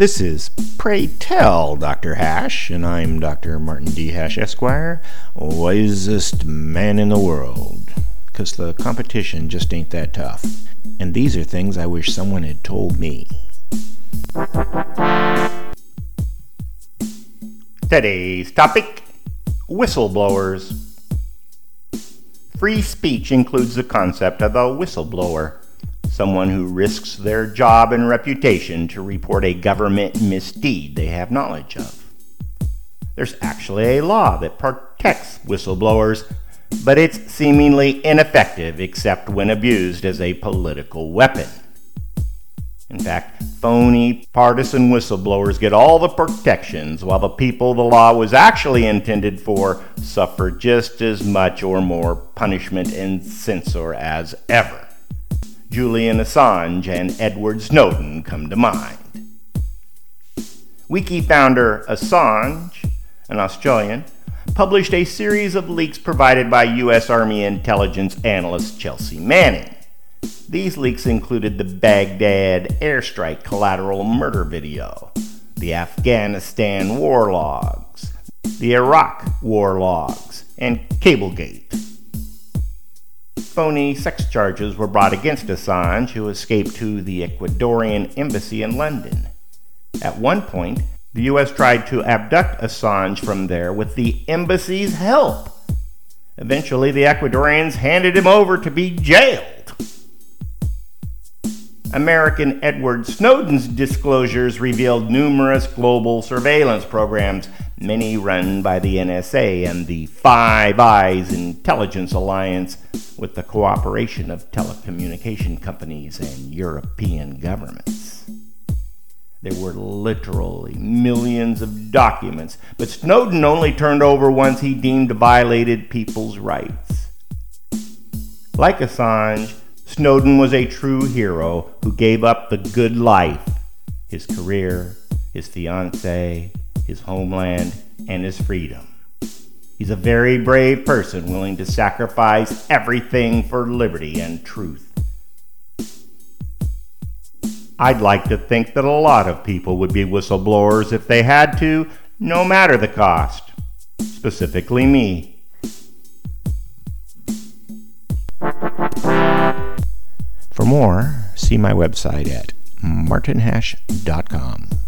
This is Pray Tell Dr. Hash, and I'm Dr. Martin D. Hash, Esquire, wisest man in the world. Because the competition just ain't that tough. And these are things I wish someone had told me. Today's topic whistleblowers. Free speech includes the concept of a whistleblower, someone who risks their job and reputation to report a government misdeed they have knowledge of. There's actually a law that protects whistleblowers, but it's seemingly ineffective except when abused as a political weapon. In fact, phony partisan whistleblowers get all the protections while the people the law was actually intended for suffer just as much or more punishment and censor as ever. Julian Assange and Edward Snowden come to mind. Wiki founder Assange, an Australian, published a series of leaks provided by U.S. Army intelligence analyst Chelsea Manning. These leaks included the Baghdad airstrike collateral murder video, the Afghanistan war logs, the Iraq war logs, and Cablegate. Phony sex charges were brought against Assange, who escaped to the Ecuadorian embassy in London. At one point, the U.S. tried to abduct Assange from there with the embassy's help. Eventually, the Ecuadorians handed him over to be jailed. American Edward Snowden's disclosures revealed numerous global surveillance programs, many run by the NSA and the Five Eyes Intelligence Alliance, with the cooperation of telecommunication companies and European governments. There were literally millions of documents, but Snowden only turned over ones he deemed violated people's rights. Like Assange, Snowden was a true hero who gave up the good life his career, his fiancee, his homeland, and his freedom. He's a very brave person willing to sacrifice everything for liberty and truth. I'd like to think that a lot of people would be whistleblowers if they had to, no matter the cost. Specifically me. For more, see my website at martinhash.com.